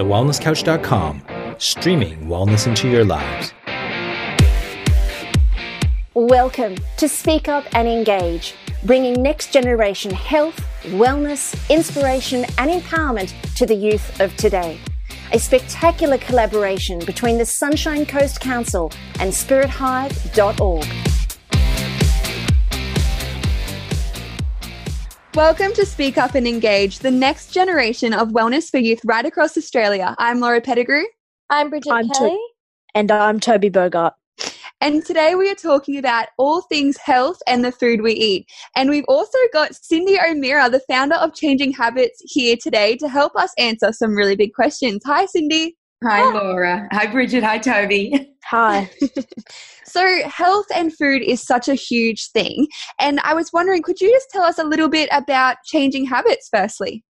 thewellnesscouch.com, streaming wellness into your lives. Welcome to Speak Up and Engage, bringing next generation health, wellness, inspiration, and empowerment to the youth of today. A spectacular collaboration between the Sunshine Coast Council and spirithive.org. Welcome to Speak Up and Engage, the next generation of wellness for youth right across Australia. I'm Laura Pettigrew. I'm Bridget I'm Kelly. To- and I'm Toby Bogart. And today we are talking about all things health and the food we eat. And we've also got Cyndi O'Meara, the founder of Changing Habits, here today to help us answer some really big questions. Hi, Cyndi. Hi, Laura. Hi, Bridget. Hi, Toby. Hi. So, health and food is such a huge thing. And I was wondering, could you just tell us a little bit about changing habits, firstly?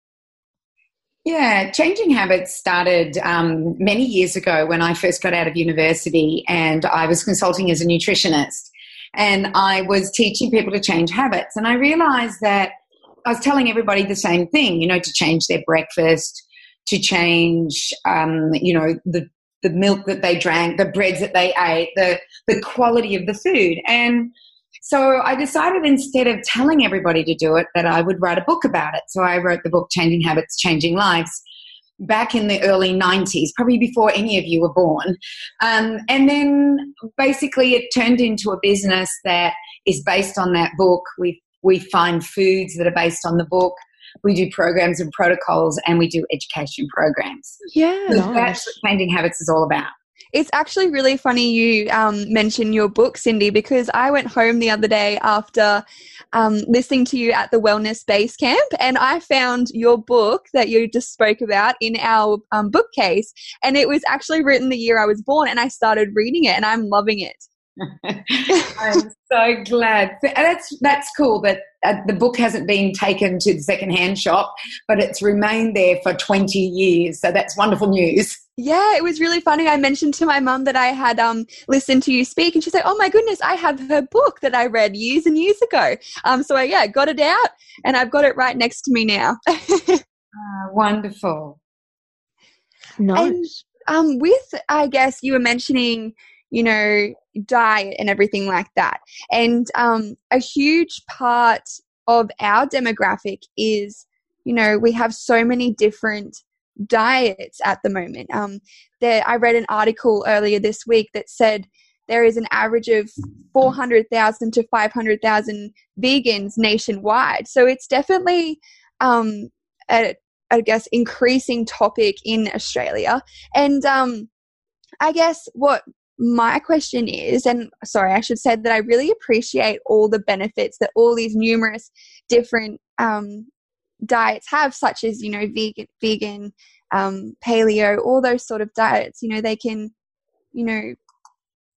Yeah, changing habits started um, many years ago when I first got out of university and I was consulting as a nutritionist. And I was teaching people to change habits. And I realized that I was telling everybody the same thing, you know, to change their breakfast, to change, um, you know, the, the milk that they drank, the breads that they ate, the, the quality of the food. And so I decided instead of telling everybody to do it, that I would write a book about it. So I wrote the book Changing Habits, Changing Lives back in the early 90s, probably before any of you were born. Um, and then basically it turned into a business that is based on that book. We, we find foods that are based on the book. We do programs and protocols and we do education programs. Yeah. So Nice. that's what Changing Habits is all about. It's actually really funny you um, mention your book, Cyndi, because I went home the other day after um, listening to you at the Wellness Base Camp, and I found your book that you just spoke about in our um, bookcase, and it was actually written the year I was born, and I started reading it, and I'm loving it. I'm so glad. That's that's cool that uh, the book hasn't been taken to the secondhand shop, but it's remained there for 20 years. So that's wonderful news. Yeah, it was really funny. I mentioned to my mum that I had um, listened to you speak, and she said, "Oh my goodness, I have her book that I read years and years ago." Um, so I, yeah, got it out, and I've got it right next to me now. Ah, wonderful. Nice. um, with I guess you were mentioning, you know, diet and everything like that, and um, a huge part of our demographic is, you know, we have so many different diets at the moment. Um, there, I read an article earlier this week that said there is an average of 400,000 to 500,000 vegans nationwide. So it's definitely, um, a, I guess, increasing topic in Australia. And um, I guess what my question is, and sorry, I should say that I really appreciate all the benefits that all these numerous different um, diets have, such as you know vegan, vegan, um, paleo, all those sort of diets. You know, they can, you know,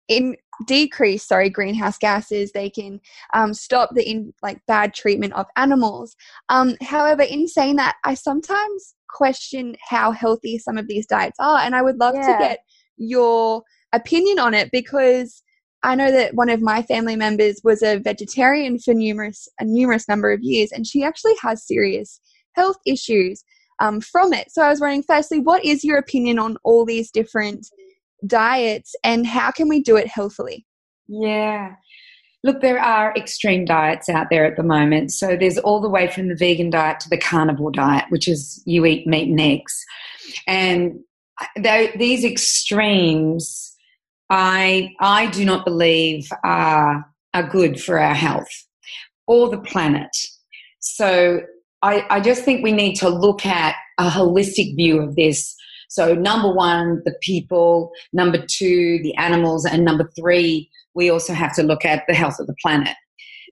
in decrease sorry greenhouse gases. They can um, stop the in like bad treatment of animals. Um, however in saying that i sometimes question how healthy some of these diets are and i would love to get your opinion on it because i know that one of my family members was a vegetarian for numerous a numerous number of years and she actually has serious health issues um, from it so i was wondering firstly what is your opinion on all these different diets and how can we do it healthily Yeah. Look, there are extreme diets out there at the moment. So there's all the way from the vegan diet to the carnivore diet, which is you eat meat and eggs. And these extremes, I I do not believe are are good for our health or the planet. So I, I just think we need to look at a holistic view of this. So number one, the people. Number two, the animals, and number three, we also have to look at the health of the planet.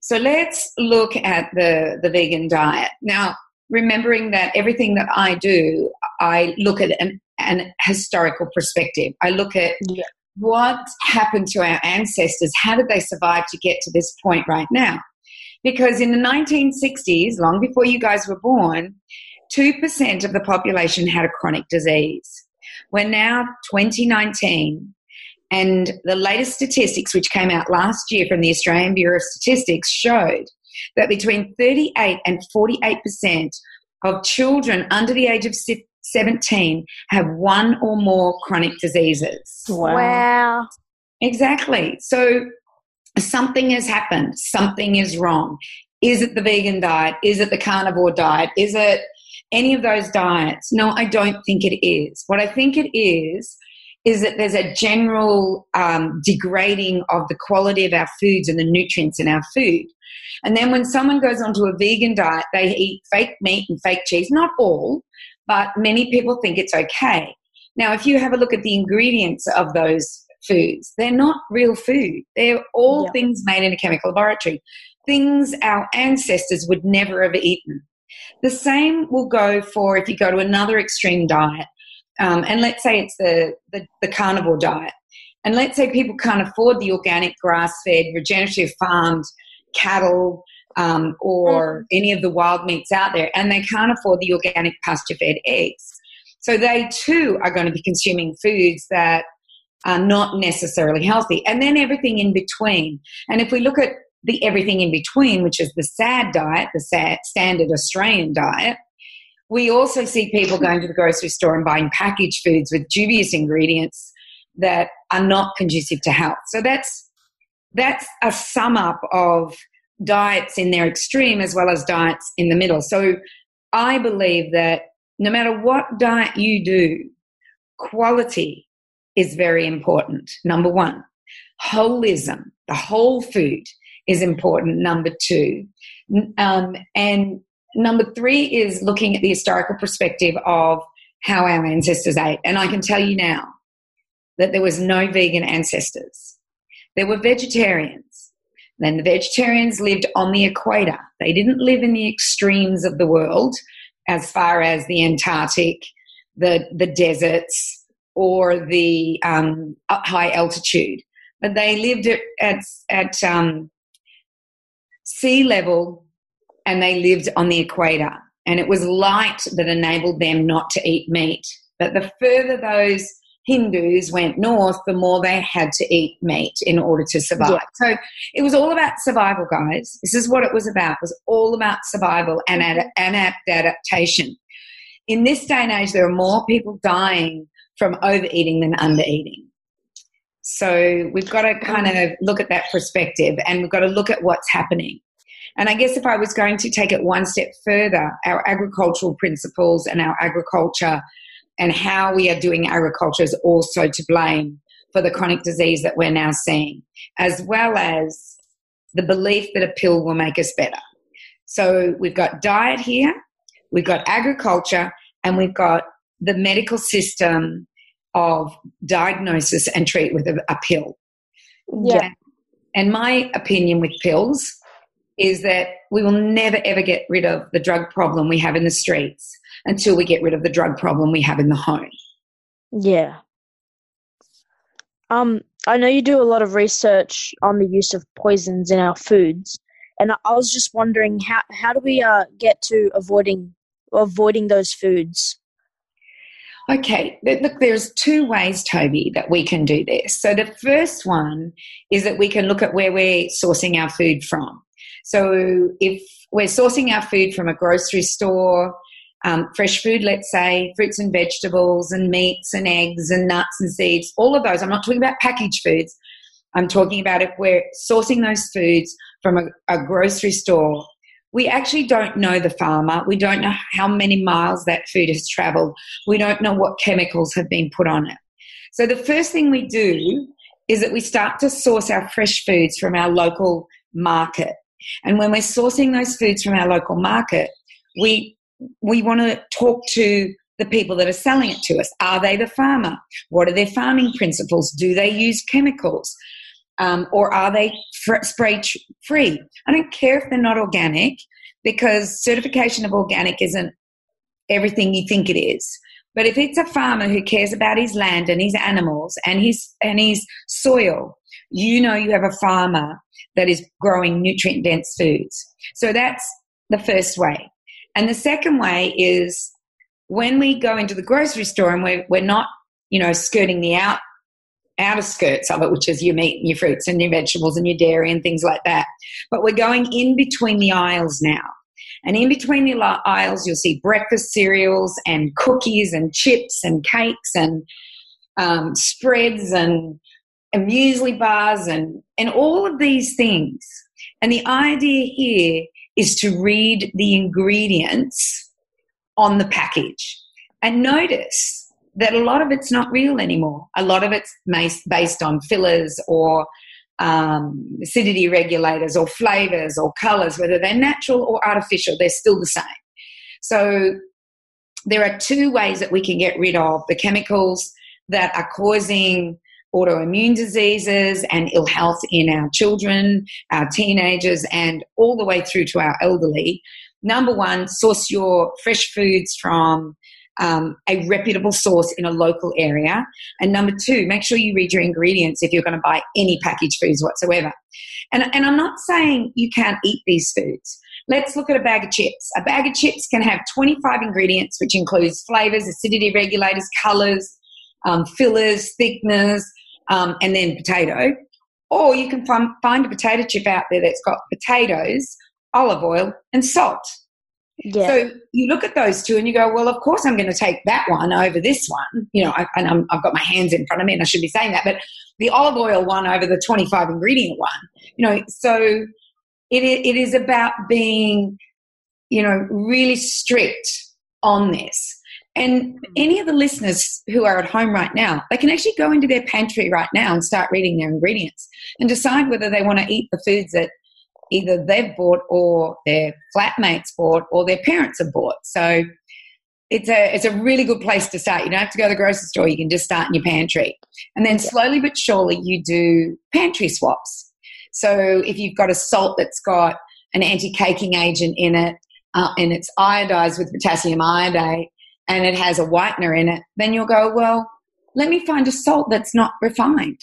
So let's look at the, the vegan diet. Now, remembering that everything that I do, I look at an, an historical perspective. I look at Yeah. What happened to our ancestors. How did they survive to get to this point right now? Because in the 1960s, long before you guys were born, 2% of the population had a chronic disease. We're now 2019, and the latest statistics, which came out last year from the Australian Bureau of Statistics, showed that between 38 and 48% of children under the age of 17 have one or more chronic diseases. Wow. Wow. Exactly. So something has happened, something is wrong. Is it the vegan diet? Is it the carnivore diet? Is it any of those diets? No, I don't think it is. What I think it is, is that there's a general um, degrading of the quality of our foods and the nutrients in our food. And then when someone goes onto a vegan diet, they eat fake meat and fake cheese. Not all, but many people think it's okay. Now, if you have a look at the ingredients of those foods, they're not real food. They're all things made in a chemical laboratory, things our ancestors would never have eaten. The same will go for if you go to another extreme diet, um, and let's say it's the, the, the carnivore diet. And let's say people can't afford the organic, grass fed, regenerative farmed cattle um, or any of the wild meats out there, and they can't afford the organic pasture fed eggs. So they too are going to be consuming foods that are not necessarily healthy. And then everything in between. And if we look at the everything in between, which is the SAD diet, the sad, standard Australian diet, we also see people going to the grocery store and buying packaged foods with dubious ingredients that are not conducive to health. So that's that's a sum up of diets in their extreme as well as diets in the middle. So I believe that no matter what diet you do, quality is very important. Number one, holism, the whole food is important. Number two, um, and number three is looking at the historical perspective of how our ancestors ate. And I can tell you now that there was no vegan ancestors. There were vegetarians. Then the vegetarians lived on the equator. They didn't live in the extremes of the world, as far as the Antarctic, the the deserts, or the um, high altitude. But they lived at at, at um, sea level, and they lived on the equator. And it was light that enabled them not to eat meat. But the further those Hindus went north, the more they had to eat meat in order to survive. Yeah. So it was all about survival, guys. This is what it was about. It was all about survival and ad- and adaptation. In this day and age, there are more people dying from overeating than undereating. So we've got to kind of look at that perspective and we've got to look at what's happening. And I guess if I was going to take it one step further, our agricultural principles and our agriculture and how we are doing agriculture is also to blame for the chronic disease that we're now seeing, as well as the belief that a pill will make us better. So we've got diet here, we've got agriculture, and we've got the medical system of diagnosis and treat with a, a pill. Yeah. And my opinion with pills is that we will never ever get rid of the drug problem we have in the streets until we get rid of the drug problem we have in the home. Yeah. Um, I know you do a lot of research on the use of poisons in our foods, and I was just wondering how how do we uh get to avoiding avoiding those foods? Okay, look, there's two ways, Toby, that we can do this. So the first one is that we can look at where we're sourcing our food from. So if we're sourcing our food from a grocery store, um, fresh food, let's say, fruits and vegetables and meats and eggs and nuts and seeds, all of those. I'm not talking about packaged foods. I'm talking about if we're sourcing those foods from a, a grocery store. We actually don't know the farmer. We don't know how many miles that food has traveled. We don't know what chemicals have been put on it. So the first thing we do is that we start to source our fresh foods from our local market. And when we're sourcing those foods from our local market, we we want to talk to the people that are selling it to us. Are they the farmer? What are their farming principles? Do they use chemicals? Um, or are they fr- spray tr- free? I don't care if they're not organic because certification of organic isn't everything you think it is. But if it's a farmer who cares about his land and his animals and his and his soil, you know you have a farmer that is growing nutrient dense foods. So that's the first way. And the second way is when we go into the grocery store and we're, we're not, you know, skirting the out outer skirts of it, which is your meat and your fruits and your vegetables and your dairy and things like that. But we're going in between the aisles now. And in between the aisles, you'll see breakfast cereals and cookies and chips and cakes and um, spreads and, and muesli bars and, and all of these things. And the idea here is to read the ingredients on the package and notice that a lot of it's not real anymore. A lot of it's based on fillers or um, acidity regulators or flavors or colors, whether they're natural or artificial, they're still the same. So there are two ways that we can get rid of the chemicals that are causing autoimmune diseases and ill health in our children, our teenagers, and all the way through to our elderly. Number one, source your fresh foods from um, a reputable source in a local area. And number two, make sure you read your ingredients if you're going to buy any packaged foods whatsoever. And, and I'm not saying you can't eat these foods. Let's look at a bag of chips. A bag of chips can have 25 ingredients, which includes flavors, acidity regulators, colors, um, fillers, thickness, um, and then potato. Or you can find, find a potato chip out there that's got potatoes, olive oil, and salt. Yeah. So you look at those two and you go, well, of course I'm going to take that one over this one. You know, I, and i have got my hands in front of me and I should be saying that, but the olive oil one over the 25 ingredient one. You know, so it, it is about being, you know, really strict on this. And hmm. any of the listeners who are at home right now, they can actually go into their pantry right now and start reading their ingredients and decide whether they want to eat the foods that either they've bought or their flatmates bought or their parents have bought. So it's a it's a really good place to start. You don't have to go to the grocery store. You can just start in your pantry, and then slowly but surely you do pantry swaps. So if you've got a salt that's got an anti-caking agent in it, uh, and it's iodized with potassium iodate, and it has a whitener in it, then you'll go, well, let me find a salt that's not refined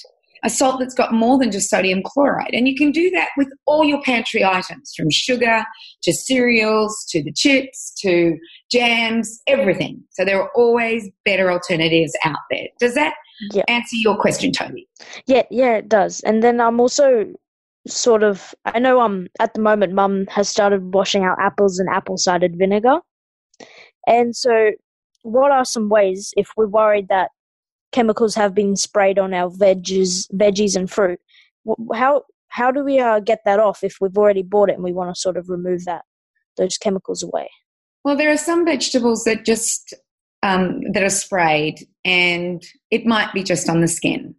a salt that's got more than just sodium chloride. And you can do that with all your pantry items from sugar to cereals to the chips to jams, everything. So there are always better alternatives out there. Does that yeah. answer your question, Toby? Yeah, yeah, it does. And then I'm also sort of I know um at the moment mum has started washing out apples in apple cider vinegar. And so what are some ways if we're worried that chemicals have been sprayed on our veggies, veggies and fruit. How how do we uh, get that off if we've already bought it and we want to sort of remove that those chemicals away? Well, there are some vegetables that just um, that are sprayed, and it might be just on the skin,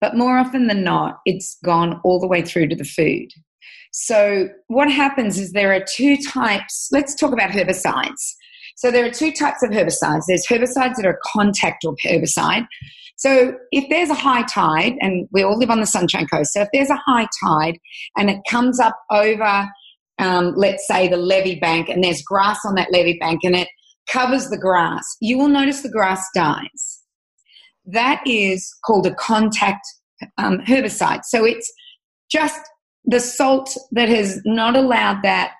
but more often than not, it's gone all the way through to the food. So what happens is there are two types. Let's talk about herbicides. So there are two types of herbicides. There's herbicides that are contact herbicide. So if there's a high tide, and we all live on the Sunshine Coast, so if there's a high tide and it comes up over, um, let's say, the levee bank, and there's grass on that levee bank, and it covers the grass, you will notice the grass dies. That is called a contact um, herbicide. So it's just the salt that has not allowed that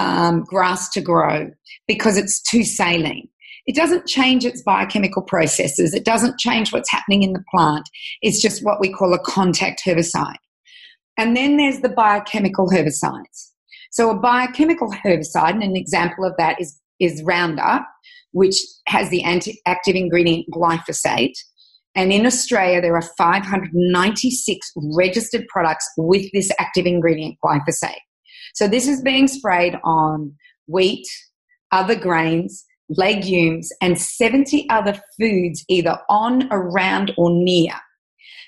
um, grass to grow because it's too saline. It doesn't change its biochemical processes. It doesn't change what's happening in the plant. It's just what we call a contact herbicide. And then there's the biochemical herbicides. So a biochemical herbicide, and an example of that is, is Roundup, which has the anti- active ingredient glyphosate. And in Australia, there are 596 registered products with this active ingredient glyphosate. So this is being sprayed on wheat, other grains, legumes, and 70 other foods either on, around, or near.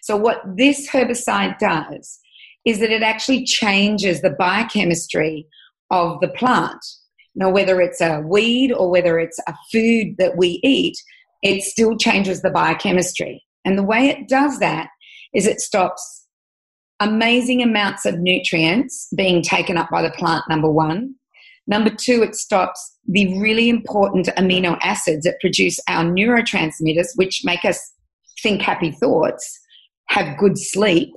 So what this herbicide does is that it actually changes the biochemistry of the plant. Now, whether it's a weed or whether it's a food that we eat, it still changes the biochemistry. And the way it does that is it stops amazing amounts of nutrients being taken up by the plant, number one. Number two, it stops the really important amino acids that produce our neurotransmitters, which make us think happy thoughts, have good sleep,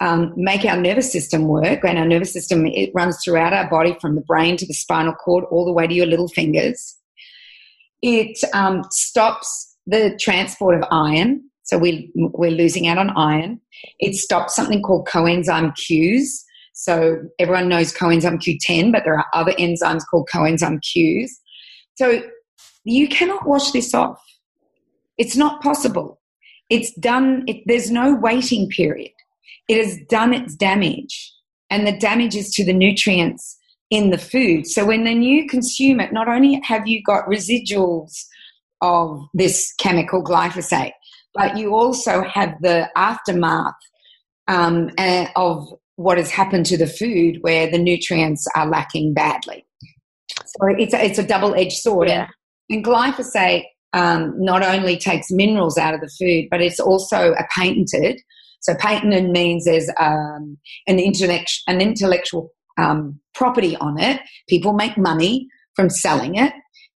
um, make our nervous system work. And our nervous system, it runs throughout our body from the brain to the spinal cord, all the way to your little fingers. It um, stops the transport of iron. So we, we're losing out on iron. It stops something called coenzyme Qs. So everyone knows coenzyme Q10, but there are other enzymes called coenzyme Qs. So you cannot wash this off. It's not possible. It's done, it, there's no waiting period. It has done its damage, and the damage is to the nutrients in the food. So when then you consume it, not only have you got residuals of this chemical glyphosate, but you also have the aftermath um, of what has happened to the food where the nutrients are lacking badly. So it's a, it's a double edged sword. Yeah. And glyphosate um, not only takes minerals out of the food, but it's also a patented. So patented means there's um, an, intellect, an intellectual um, property on it. People make money from selling it.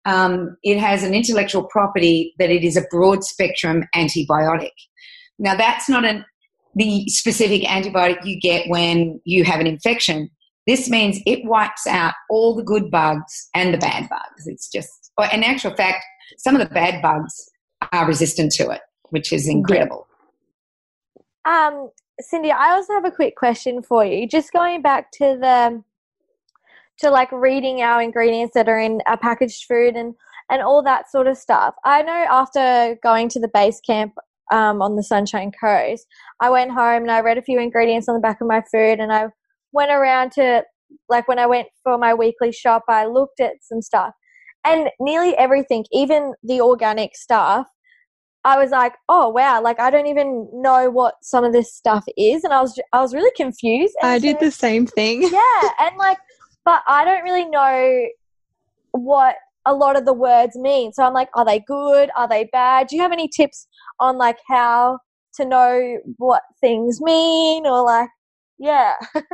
Um, it has an intellectual property that it is a broad spectrum antibiotic. Now, that's not an, the specific antibiotic you get when you have an infection. This means it wipes out all the good bugs and the bad bugs. It's just, or in actual fact, some of the bad bugs are resistant to it, which is incredible. Um, Cyndi, I also have a quick question for you. Just going back to the to like reading our ingredients that are in our packaged food and and all that sort of stuff. I know after going to the base camp um, on the Sunshine Coast, I went home and I read a few ingredients on the back of my food, and I went around to like when I went for my weekly shop, I looked at some stuff, and nearly everything, even the organic stuff, I was like, oh wow, like I don't even know what some of this stuff is, and I was I was really confused. I did the same thing. Yeah, and like, but I don't really know what a lot of the words mean. So I'm like, are they good? Are they bad? Do you have any tips on like how to know what things mean, or like, yeah? well,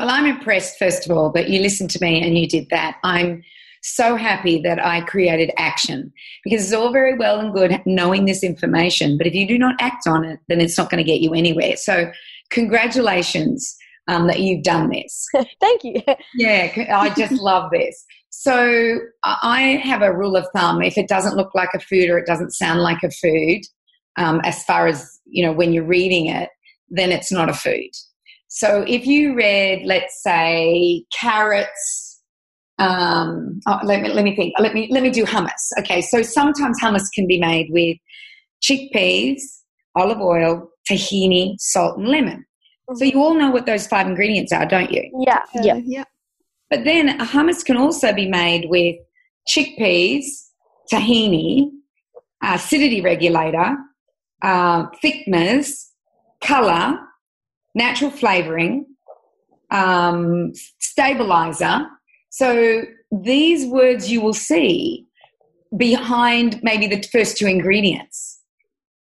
I'm impressed first of all that you listened to me and you did that. I'm so happy that I created action because it's all very well and good knowing this information, but if you do not act on it, then it's not going to get you anywhere. So, congratulations um, that you've done this. Thank you. Yeah, I just love this. So, I have a rule of thumb if it doesn't look like a food or it doesn't sound like a food, um, as far as you know, when you're reading it, then it's not a food. So, if you read, let's say, carrots, um, oh, let me let me think. Let me let me do hummus. Okay, so sometimes hummus can be made with chickpeas, olive oil, tahini, salt, and lemon. So you all know what those five ingredients are, don't you? Yeah, uh, yeah, yeah. But then a hummus can also be made with chickpeas, tahini, acidity regulator, uh, thickeners, color, natural flavoring, um, stabilizer, so these words you will see behind maybe the first two ingredients.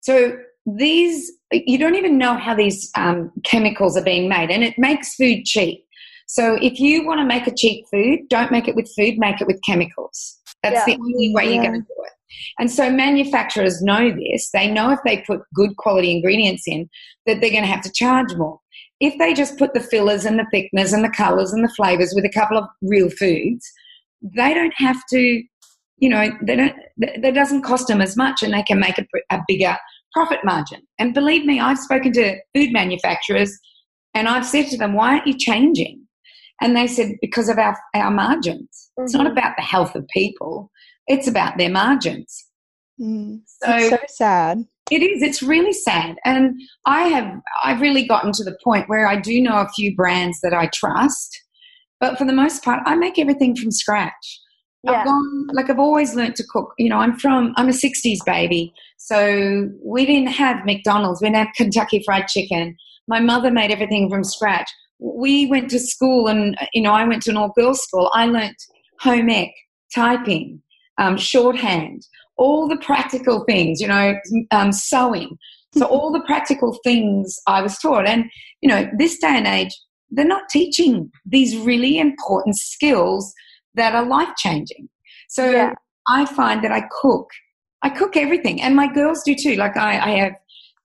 So these, you don't even know how these um, chemicals are being made, and it makes food cheap. So if you want to make a cheap food, don't make it with food, make it with chemicals. That's yeah. the only way yeah. you're going to do it. And so manufacturers know this. They know if they put good quality ingredients in that they're going to have to charge more if they just put the fillers and the thickness and the colors and the flavors with a couple of real foods, they don't have to, you know, they don't, that doesn't cost them as much and they can make a, a bigger profit margin. And believe me, I've spoken to food manufacturers and I've said to them, why aren't you changing? And they said, because of our, our margins. Mm-hmm. It's not mm-hmm. about the health of people, it's about their margins. Mm. So, so sad. It is. It's really sad. And I have I've really gotten to the point where I do know a few brands that I trust, but for the most part, I make everything from scratch. Yeah. I've gone like I've always learned to cook. You know, I'm from I'm a '60s baby, so we didn't have McDonald's. We didn't have Kentucky Fried Chicken. My mother made everything from scratch. We went to school, and you know, I went to an all girls school. I learnt home ec, typing, um, shorthand all the practical things, you know, um, sewing. So all the practical things I was taught. And, you know, this day and age, they're not teaching these really important skills that are life changing. So yeah. I find that I cook. I cook everything. And my girls do too. Like I, I have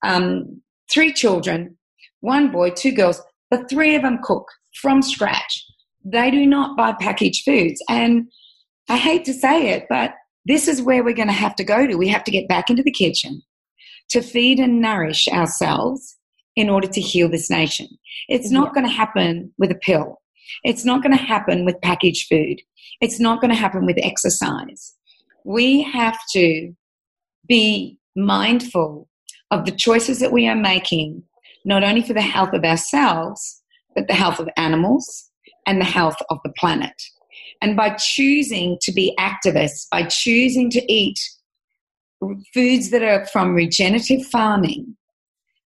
um, three children, one boy, two girls. The three of them cook from scratch. They do not buy packaged foods. And I hate to say it, but this is where we're going to have to go to. We have to get back into the kitchen to feed and nourish ourselves in order to heal this nation. It's not Yeah. going to happen with a pill. It's not going to happen with packaged food. It's not going to happen with exercise. We have to be mindful of the choices that we are making, not only for the health of ourselves, but the health of animals and the health of the planet. And by choosing to be activists, by choosing to eat foods that are from regenerative farming,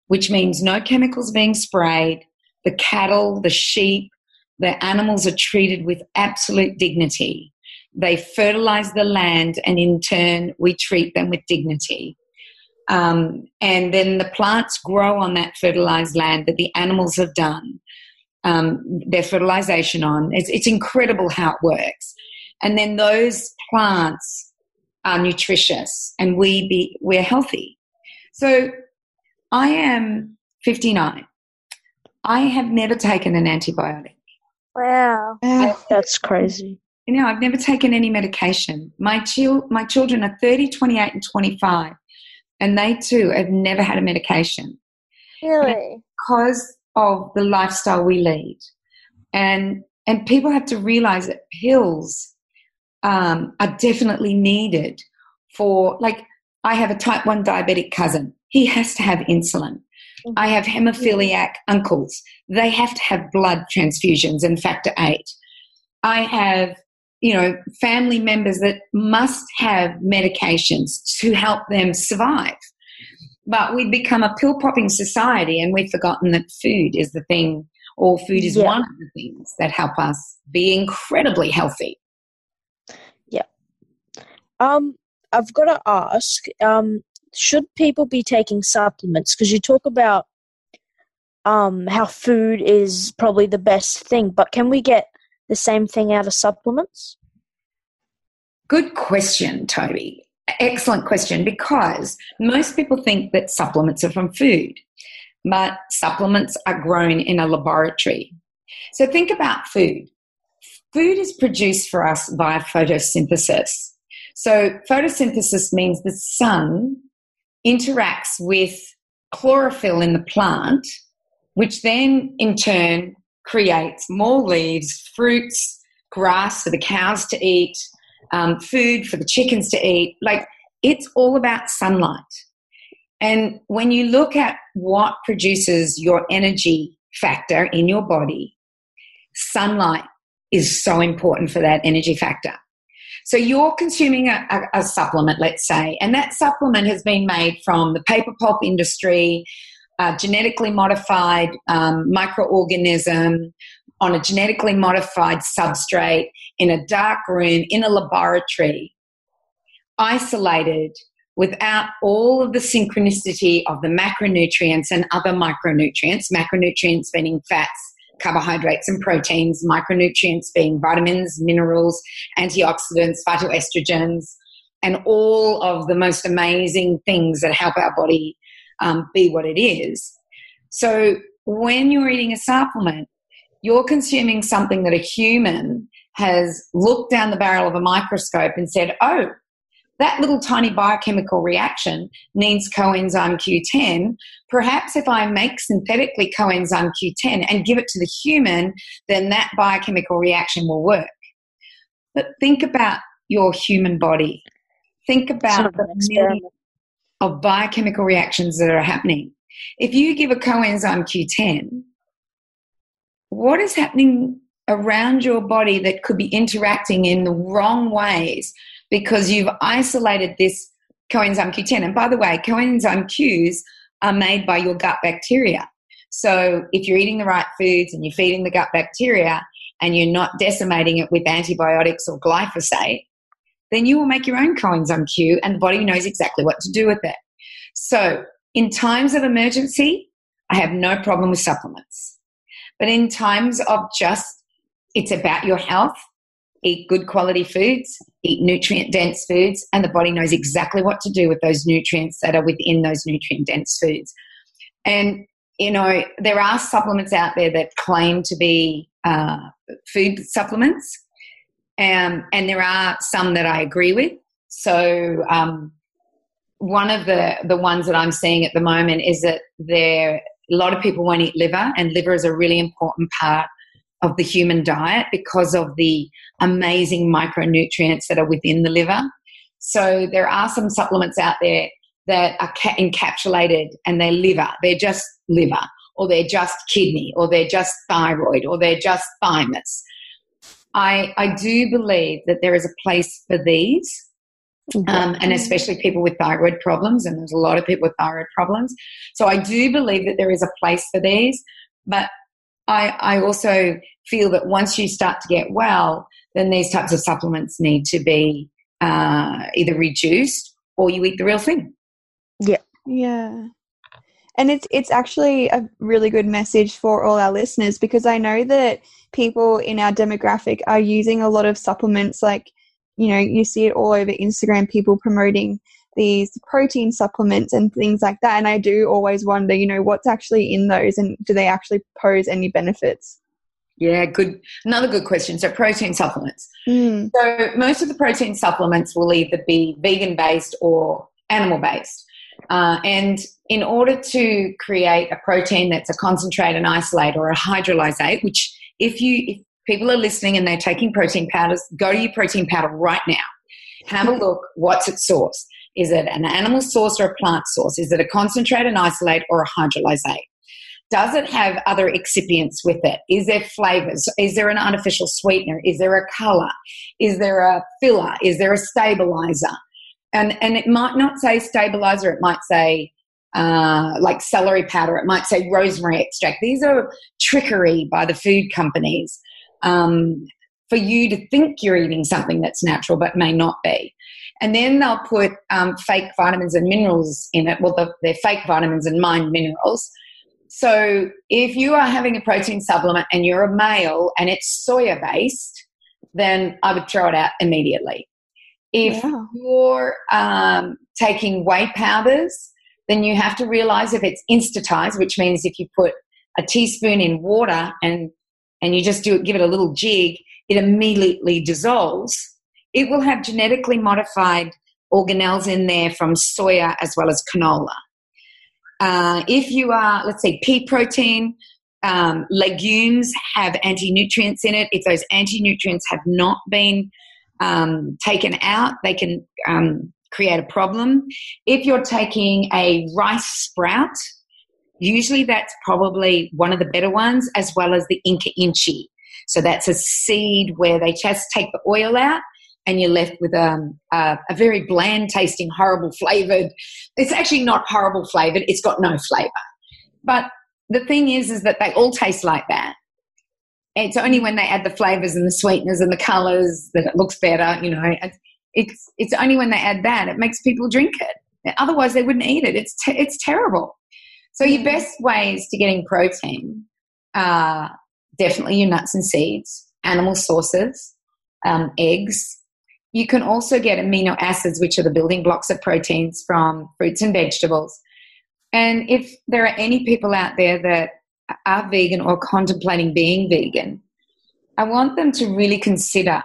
which means no chemicals being sprayed, the cattle, the sheep, the animals are treated with absolute dignity. They fertilize the land, and in turn, we treat them with dignity. Um, and then the plants grow on that fertilized land that the animals have done um, their fertilization on. It's, it's incredible how it works. And then those plants are nutritious, and we be we're healthy. So I am 59. I have never taken an antibiotic. Wow. That's crazy. You know, I've never taken any medication. My, chil- my children are 30, 28, and 25, and they too have never had a medication Really? because of the lifestyle we lead. And, and people have to realize that pills um, are definitely needed for, like, I have a type 1 diabetic cousin. He has to have insulin. I have hemophiliac uncles. They have to have blood transfusions and factor eight. I have, you know, family members that must have medications to help them survive. But we've become a pill popping society and we've forgotten that food is the thing, or food is Yeah. one of the things that help us be incredibly healthy. Yeah. Um, I've got to ask, um, should people be taking supplements? Because you talk about um how food is probably the best thing, but can we get the same thing out of supplements? Good question, Toby. Excellent question because most people think that supplements are from food, but supplements are grown in a laboratory. So think about food. Food is produced for us via photosynthesis. So photosynthesis means the sun interacts with chlorophyll in the plant, which then in turn creates more leaves, fruits, grass for the cows to eat, um, food for the chickens to eat. Like it's all about sunlight. And when you look at what produces your energy factor in your body, sunlight is so important for that energy factor. So you're consuming a, a, a supplement, let's say, and that supplement has been made from the paper pulp industry, uh, genetically modified um, microorganism on a genetically modified substrate in a dark room in a laboratory, isolated without all of the synchronicity of the macronutrients and other micronutrients, macronutrients being fats, carbohydrates, and proteins, micronutrients being vitamins, minerals, antioxidants, phytoestrogens, and all of the most amazing things that help our body um, be what it is. So when you're eating a supplement, you're consuming something that a human has looked down the barrel of a microscope and said, oh, that little tiny biochemical reaction needs coenzyme Q10. Perhaps if I make synthetically coenzyme Q10 and give it to the human, then that biochemical reaction will work. But think about your human body. Think about Sort of the millions of biochemical reactions that are happening. If you give a coenzyme Q10, what is happening around your body that could be interacting in the wrong ways because you've isolated this coenzyme Q10? And by the way, coenzyme Qs are made by your gut bacteria. So if you're eating the right foods and you're feeding the gut bacteria and you're not decimating it with antibiotics or glyphosate, then you will make your own coenzyme Q and the body knows exactly what to do with it. So in times of emergency, I have no problem with supplements. But in times of just, it's about your health, eat good quality foods, eat nutrient dense foods, and the body knows exactly what to do with those nutrients that are within those nutrient dense foods. And, you know, there are supplements out there that claim to be uh, food supplements, um, and there are some that I agree with. So, um, one of the, the ones that I'm seeing at the moment is that they're a lot of people won't eat liver, and liver is a really important part of the human diet because of the amazing micronutrients that are within the liver. So there are some supplements out there that are ca- encapsulated and they're liver, they're just liver, or they're just kidney, or they're just thyroid, or they're just thymus. I, I do believe that there is a place for these, um, and especially people with thyroid problems, and there's a lot of people with thyroid problems. So I do believe that there is a place for these, but I, I also feel that once you start to get well, then these types of supplements need to be uh, either reduced or you eat the real thing. Yeah. Yeah. And it's it's actually a really good message for all our listeners because I know that people in our demographic are using a lot of supplements like you know, you see it all over Instagram people promoting these protein supplements and things like that and I do always wonder, you know, what's actually in those and do they actually pose any benefits? Yeah, good. Another good question. So, protein supplements. Mm. So, most of the protein supplements will either be vegan based or animal based. Uh, and in order to create a protein that's a concentrate and isolate or a hydrolysate, which if you if people are listening and they're taking protein powders, go to your protein powder right now. Have a look. What's its source? Is it an animal source or a plant source? Is it a concentrate and isolate or a hydrolysate? Does it have other excipients with it? Is there flavors? Is there an artificial sweetener? Is there a color? Is there a filler? Is there a stabilizer? And, and it might not say stabilizer, it might say uh, like celery powder, it might say rosemary extract. These are trickery by the food companies um, for you to think you're eating something that's natural but may not be. And then they'll put um, fake vitamins and minerals in it. Well, the, they're fake vitamins and mined minerals so if you are having a protein supplement and you're a male and it's soya based, then I would throw it out immediately. If yeah. you're um, taking whey powders, then you have to realize if it's instantized, which means if you put a teaspoon in water and and you just do it, give it a little jig, it immediately dissolves. It will have genetically modified organelles in there from soya as well as canola. Uh, if you are, let's say, pea protein, um, legumes have anti nutrients in it. If those anti nutrients have not been um, taken out, they can um, create a problem. If you're taking a rice sprout, usually that's probably one of the better ones, as well as the Inca Inchi. So that's a seed where they just take the oil out and you're left with um, a, a very bland tasting, horrible flavored. It's actually not horrible flavored, it's got no flavor. But the thing is, is that they all taste like that. It's only when they add the flavors and the sweeteners and the colors that it looks better, you know. It's, it's only when they add that it makes people drink it. Otherwise, they wouldn't eat it. It's, te- it's terrible. So, your best ways to getting protein are definitely your nuts and seeds, animal sources, um, eggs, you can also get amino acids, which are the building blocks of proteins from fruits and vegetables. And if there are any people out there that are vegan or contemplating being vegan, I want them to really consider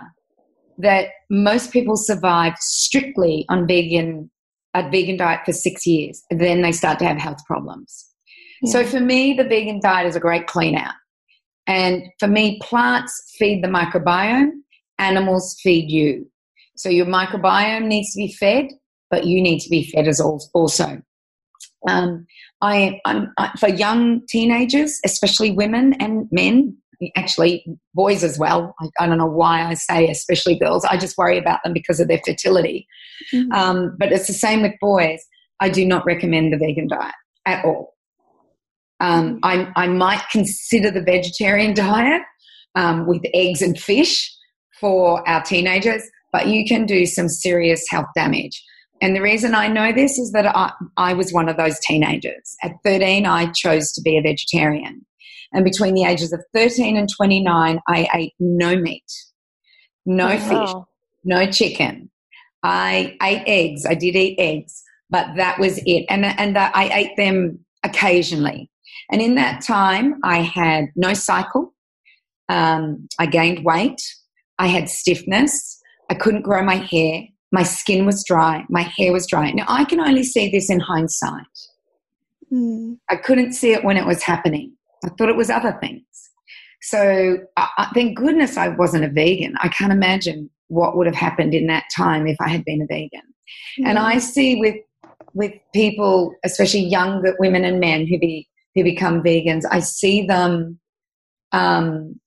that most people survive strictly on vegan a vegan diet for six years, then they start to have health problems. Yeah. So for me, the vegan diet is a great clean out. And for me, plants feed the microbiome, animals feed you. So your microbiome needs to be fed, but you need to be fed as also. Um, I, I'm, I, for young teenagers, especially women and men, actually boys as well. I, I, don't know why I say especially girls. I just worry about them because of their fertility. Mm-hmm. Um, but it's the same with boys. I do not recommend the vegan diet at all. Um, mm-hmm. I, I, might consider the vegetarian diet um, with eggs and fish for our teenagers, but you can do some serious health damage. And the reason I know this is that I, I was one of those teenagers. At 13, I chose to be a vegetarian. And between the ages of 13 and 29, I ate no meat, no oh, fish, no chicken. I ate eggs. I did eat eggs, but that was it. And, and I ate them occasionally. And in that time, I had no cycle. Um, I gained weight. I had stiffness. I couldn't grow my hair. My skin was dry. My hair was dry. Now, I can only see this in hindsight. Mm. I couldn't see it when it was happening. I thought it was other things. So thank goodness I wasn't a vegan. I can't imagine what would have happened in that time if I had been a vegan. Mm. And I see with with people, especially younger women and men who be who become vegans, I see them. Um,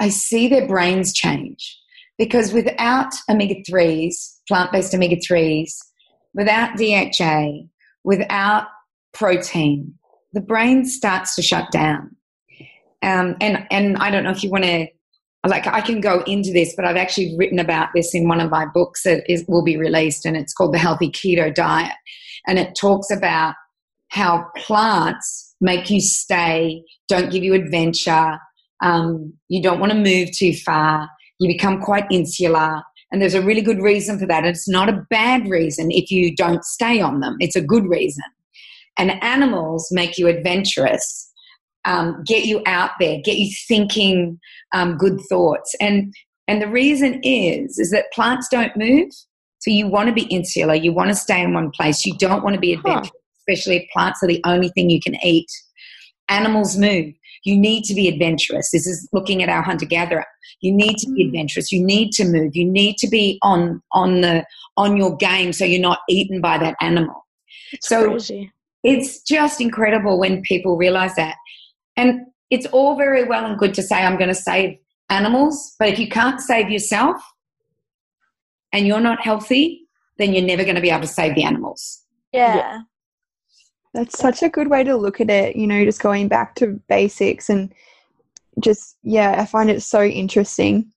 I see their brains change because without omega threes, plant based omega threes, without DHA, without protein, the brain starts to shut down. Um, and and I don't know if you want to like I can go into this, but I've actually written about this in one of my books that is, will be released, and it's called the Healthy Keto Diet, and it talks about how plants make you stay, don't give you adventure, um, you don't want to move too far, you become quite insular, and there's a really good reason for that. It's not a bad reason if you don't stay on them; it's a good reason. And animals make you adventurous um, get you out there, get you thinking um, good thoughts. And and the reason is is that plants don't move, so you want to be insular. You want to stay in one place. You don't want to be adventurous, huh. especially if plants are the only thing you can eat. Animals move. You need to be adventurous. This is looking at our hunter gatherer. You need to be mm. adventurous. You need to move. You need to be on on the on your game so you're not eaten by that animal. It's so crazy. it's just incredible when people realize that. And it's all very well and good to say, I'm going to save animals, but if you can't save yourself and you're not healthy, then you're never going to be able to save the animals. Yeah. yeah. That's such a good way to look at it, you know, just going back to basics and just, yeah, I find it so interesting.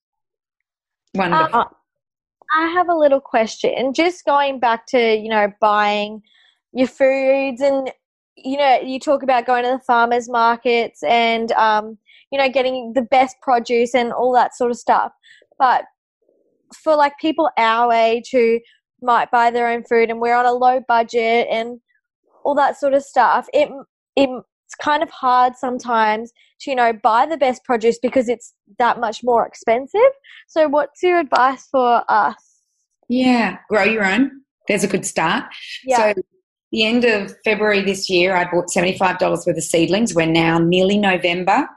Wonderful. Uh, I have a little question. Just going back to, you know, buying your foods and you know, you talk about going to the farmers markets and, um, you know, getting the best produce and all that sort of stuff. But for like people our age who might buy their own food and we're on a low budget and all that sort of stuff, it, it's kind of hard sometimes to, you know, buy the best produce because it's that much more expensive. So, what's your advice for us? Yeah, grow your own. There's a good start. Yeah. So, the end of February this year, I bought $75 worth of seedlings. We're now nearly November,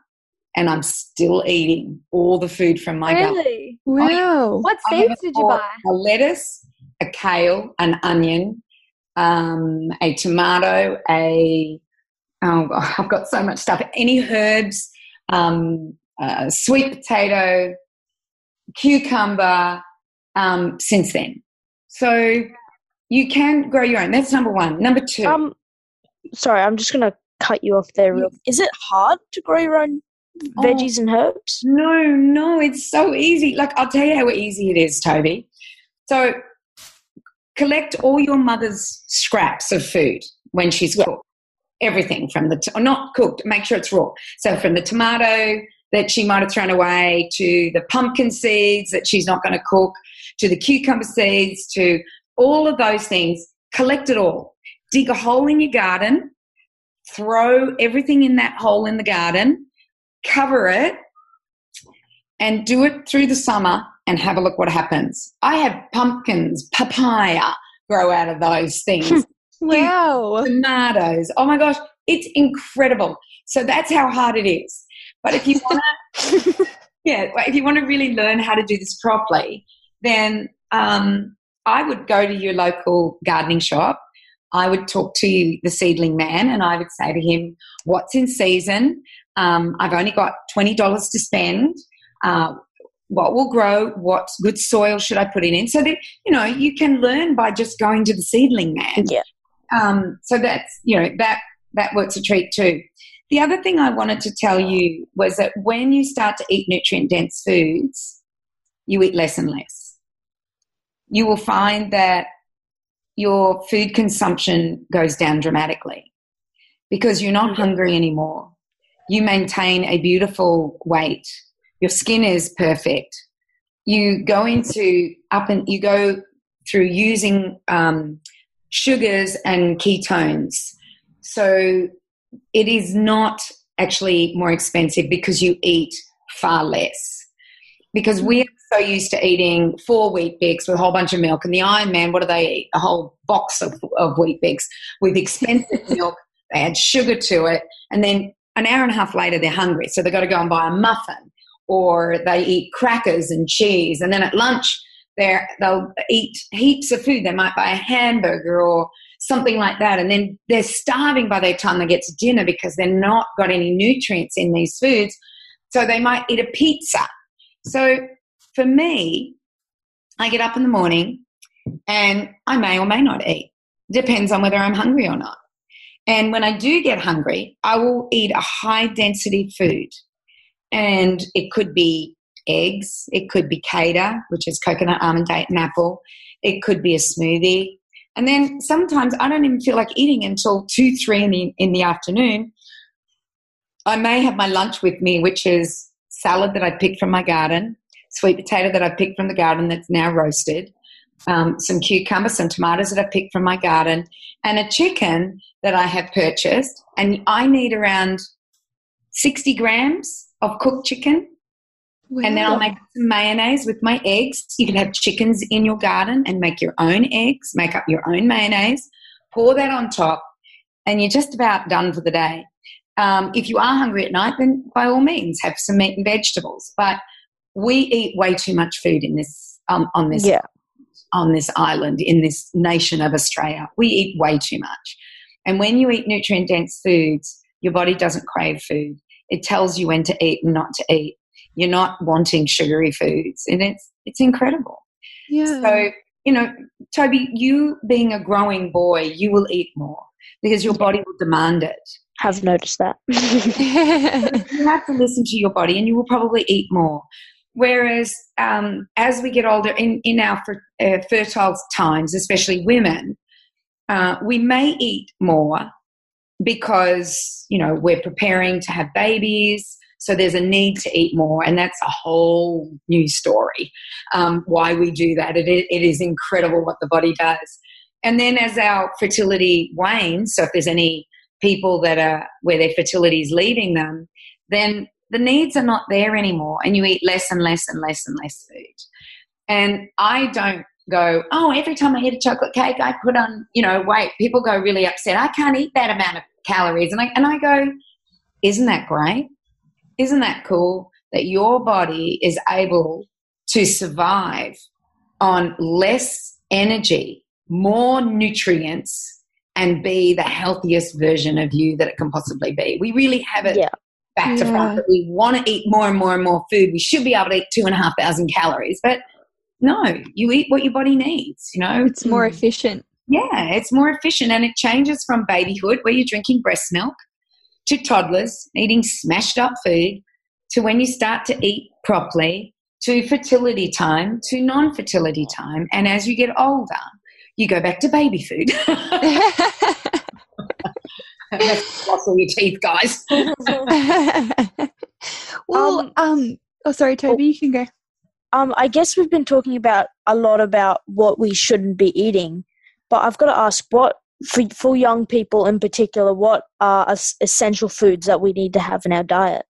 and I'm still eating all the food from my really? garden. Wow. What seeds did you buy? A lettuce, a kale, an onion, um, a tomato, a oh, I've got so much stuff. Any herbs, um, uh, sweet potato, cucumber. Um, since then, so you can grow your own. That's number one. Number two. Um, sorry, I'm just gonna cut you off there. Real. Is it hard to grow your own oh. veggies oh, and herbs? No, no, it's so easy. Like I'll tell you how easy it is, Toby. So collect all your mother's scraps of food when she's yeah. cooked. Everything from the t- not cooked. Make sure it's raw. So from the tomato that she might have thrown away to the pumpkin seeds that she's not going to cook to the cucumber seeds to all of those things, collect it all. Dig a hole in your garden, throw everything in that hole in the garden, cover it, and do it through the summer and have a look what happens. I had pumpkins, papaya grow out of those things. wow. Tomatoes. Oh my gosh, it's incredible. So that's how hard it is. But if you want to, yeah, if you want to really learn how to do this properly, then um, I would go to your local gardening shop. I would talk to the seedling man and I would say to him, What's in season? Um, I've only got $20 to spend. Uh, what will grow? What good soil should I put in? in? So that, you know, you can learn by just going to the seedling man. Yeah. Um, so that's, you know, that, that works a treat too. The other thing I wanted to tell you was that when you start to eat nutrient dense foods, you eat less and less you will find that your food consumption goes down dramatically because you're not hungry anymore. You maintain a beautiful weight. Your skin is perfect. You go into up and you go through using um, sugars and ketones. So it is not actually more expensive because you eat far less. Because we are so used to eating four Weet-Bix with a whole bunch of milk. And the Iron Man, what do they eat? A whole box of, of Weet-Bix with expensive milk. They add sugar to it. And then an hour and a half later, they're hungry. So they've got to go and buy a muffin or they eat crackers and cheese. And then at lunch, they'll eat heaps of food. They might buy a hamburger or something like that. And then they're starving by the time they get to dinner because they're not got any nutrients in these foods. So they might eat a pizza. So for me, I get up in the morning and I may or may not eat. Depends on whether I'm hungry or not. And when I do get hungry, I will eat a high density food. And it could be eggs, it could be kefir, which is coconut, almond, date, and apple. It could be a smoothie. And then sometimes I don't even feel like eating until two, three in the in the afternoon. I may have my lunch with me, which is salad that I picked from my garden, sweet potato that I picked from the garden that's now roasted, um, some cucumber, some tomatoes that I picked from my garden, and a chicken that I have purchased. And I need around 60 grams of cooked chicken. Wow. And then I'll make some mayonnaise with my eggs. You can have chickens in your garden and make your own eggs, make up your own mayonnaise, pour that on top, and you're just about done for the day. Um, if you are hungry at night, then by all means have some meat and vegetables. But we eat way too much food in this um, on this yeah. on this island in this nation of Australia. We eat way too much, and when you eat nutrient dense foods, your body doesn't crave food. It tells you when to eat and not to eat. You're not wanting sugary foods, and it's it's incredible. Yeah. So you know, Toby, you being a growing boy, you will eat more because your body will demand it. Have noticed that. you have to listen to your body, and you will probably eat more. Whereas um, as we get older, in, in our fer- uh, fertile times, especially women, uh, we may eat more because, you know, we're preparing to have babies. So there's a need to eat more, and that's a whole new story. Um, why we do that? It, it is incredible what the body does. And then as our fertility wanes, so if there's any people that are where their fertility is leaving them, then the needs are not there anymore and you eat less and less and less and less food. And I don't go, oh, every time I eat a chocolate cake, I put on, you know, weight. People go really upset. I can't eat that amount of calories. And I, and I go, isn't that great? Isn't that cool that your body is able to survive on less energy, more nutrients, and be the healthiest version of you that it can possibly be? We really have it yeah back to front that we want to eat more and more and more food. We should be able to eat two and a half thousand calories, but no, you eat what your body needs. You know, it's more efficient. Yeah, it's more efficient, and it changes from babyhood, where you're drinking breast milk, to toddlers eating smashed up food, to when you start to eat properly, to fertility time, to non-fertility time, and as you get older, you go back to baby food. All your teeth, guys. well, um, um, oh, sorry, Toby, you can go. Um, I guess we've been talking about a lot about what we shouldn't be eating, but I've got to ask, what for, for young people in particular, what are essential foods that we need to have in our diet?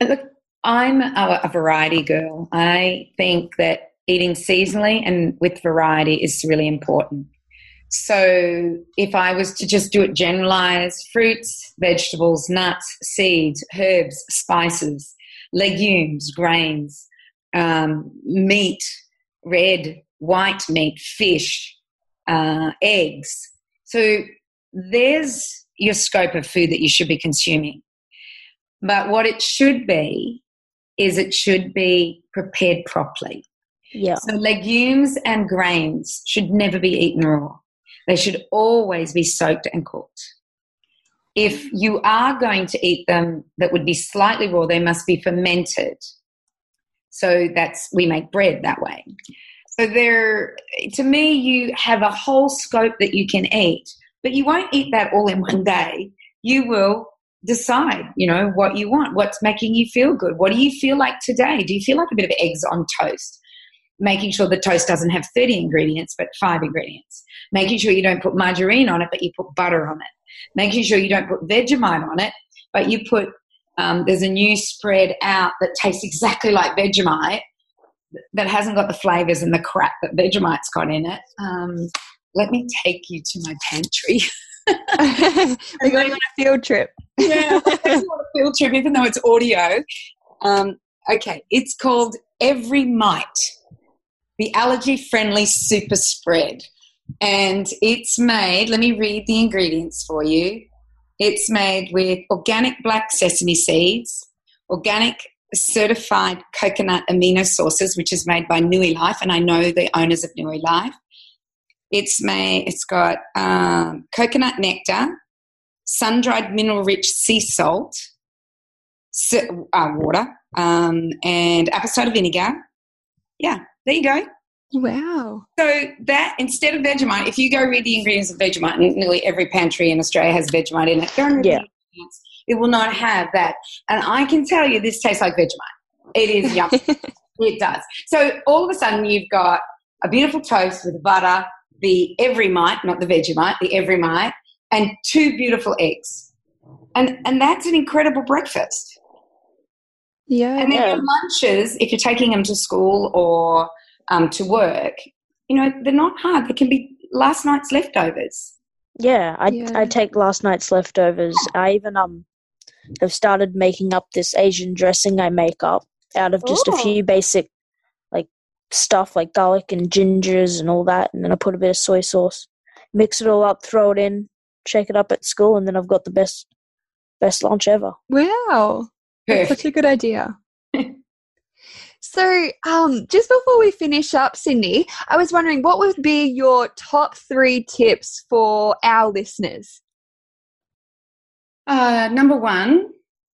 Look, I'm a, a variety girl. I think that eating seasonally and with variety is really important. So if I was to just do it generalized, fruits, vegetables, nuts, seeds, herbs, spices, legumes, grains, um, meat, red, white meat, fish, uh, eggs. So there's your scope of food that you should be consuming. But what it should be is it should be prepared properly. Yeah. So legumes and grains should never be eaten raw. They should always be soaked and cooked. If you are going to eat them that would be slightly raw, they must be fermented. So that's we make bread that way. So there to me you have a whole scope that you can eat, but you won't eat that all in one day. You will decide, you know, what you want, what's making you feel good. What do you feel like today? Do you feel like a bit of eggs on toast? Making sure the toast doesn't have 30 ingredients, but five ingredients making sure you don't put margarine on it, but you put butter on it, making sure you don't put Vegemite on it, but you put Um, there's a new spread out that tastes exactly like Vegemite that hasn't got the flavors and the crap that Vegemite's got in it. Um, let me take you to my pantry. We're going on a field trip. yeah, on a field trip, even though it's audio. Um, okay, it's called Every Mite, the allergy friendly super spread. And it's made, let me read the ingredients for you. It's made with organic black sesame seeds, organic certified coconut amino sources, which is made by Niulife, and I know the owners of Niulife. It's made. It's got um, coconut nectar, sun-dried mineral-rich sea salt, uh, water, um, and apple cider vinegar. Yeah, there you go. Wow. So that instead of Vegemite, if you go read the ingredients of Vegemite, and nearly every pantry in Australia has Vegemite in it, go and read Yeah. the. It will not have that. And I can tell you this tastes like Vegemite. It is yummy. it does. So all of a sudden you've got a beautiful toast with butter, the every mite, not the Vegemite, the every mite, and two beautiful eggs. And and that's an incredible breakfast. Yeah. And then Yeah. your lunches, if you're taking them to school or um, to work, you know, they're not hard. They can be last night's leftovers. Yeah, I Yeah. I take last night's leftovers. I even um have started making up this Asian dressing I make up out of just Ooh. a few basic like stuff like garlic and gingers and all that, and then I put a bit of soy sauce, mix it all up, throw it in, shake it up at school, and then I've got the best best lunch ever. Wow. That's such a good idea. So, um, just before we finish up, Cyndi, I was wondering what would be your top three tips for our listeners? Uh, number one,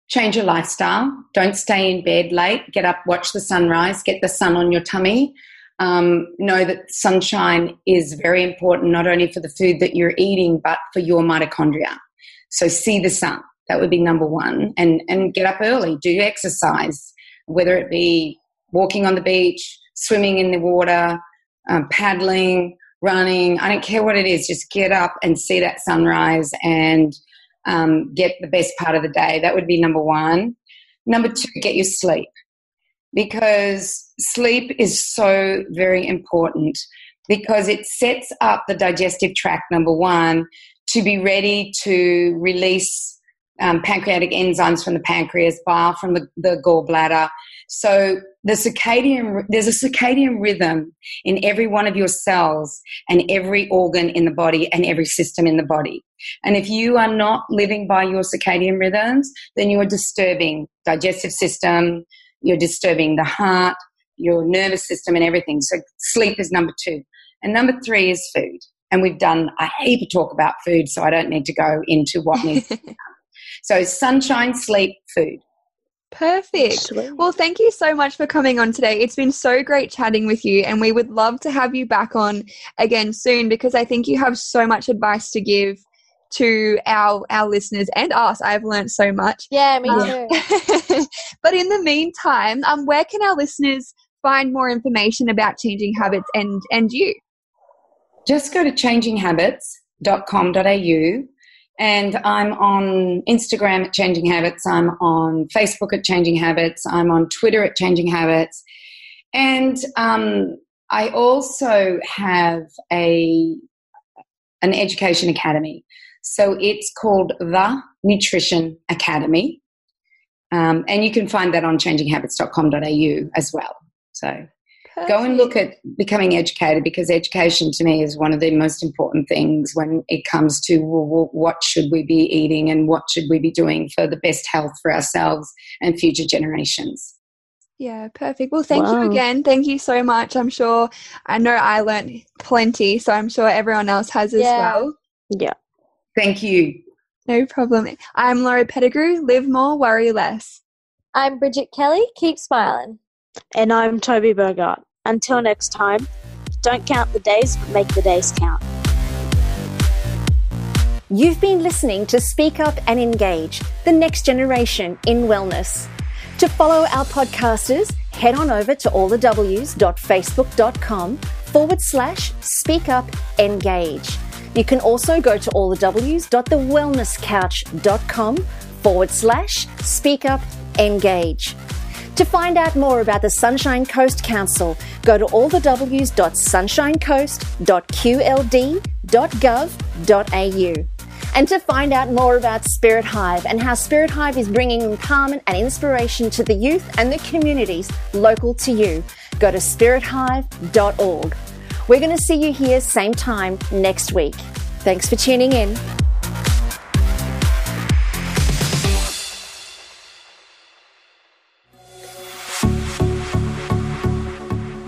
change your lifestyle. Don't stay in bed late. Get up, watch the sunrise, get the sun on your tummy. Um, know that sunshine is very important, not only for the food that you're eating, but for your mitochondria. So see the sun. That would be number one. And, and get up early, do exercise, whether it be walking on the beach, swimming in the water, um, paddling, running. I don't care what it is. Just get up and see that sunrise and um, get the best part of the day. That would be number one. Number two, get your sleep because sleep is so very important because it sets up the digestive tract, number one, to be ready to release um, pancreatic enzymes from the pancreas, bile from the, the gallbladder. So the circadian, there's a circadian rhythm in every one of your cells and every organ in the body and every system in the body. And if you are not living by your circadian rhythms, then you are disturbing digestive system, you're disturbing the heart, your nervous system and everything. So sleep is number two. And number three is food. And we've done a heap of talk about food, so I don't need to go into what needs to be done. So sunshine, sleep, food. Perfect. Sweet. Well, thank you so much for coming on today. It's been so great chatting with you, and we would love to have you back on again soon because I think you have so much advice to give to our our listeners and us. I've learned so much. Yeah, me Yeah. too. but in the meantime, um, where can our listeners find more information about changing habits and and you? just go to changinghabits.com.au and I'm on Instagram at Changing Habits. I'm on Facebook at Changing Habits. I'm on Twitter at Changing Habits. And um, I also have a an education academy. So it's called The Nutrition Academy. Um, and you can find that on changinghabits.com.au as well. So go and look at becoming educated because education to me is one of the most important things when it comes to well, well, what should we be eating and what should we be doing for the best health for ourselves and future generations. Yeah, perfect. Well, thank you again. Thank you so much. I'm sure I know I learned plenty, so I'm sure everyone else has as Yeah. well. Yeah. Thank you. No problem. I'm Laura Pettigrew. Live more, worry less. I'm Bridget Kelly. Keep smiling. And I'm Toby Bogart. Until next time, don't count the days, but make the days count. You've been listening to Speak Up and Engage, the next generation in wellness. To follow our podcasters, head on over to allthews.facebook.com forward slash speak up engage. You can also go to allthews.thewellnesscouch.com forward slash speak up engage. To find out more about the Sunshine Coast Council, go to allthews.sunshinecoast.qld.gov.au. And to find out more about Spirit Hive and how Spirit Hive is bringing empowerment and inspiration to the youth and the communities local to you, go to spirithive.org. We're going to see you here same time next week. Thanks for tuning in.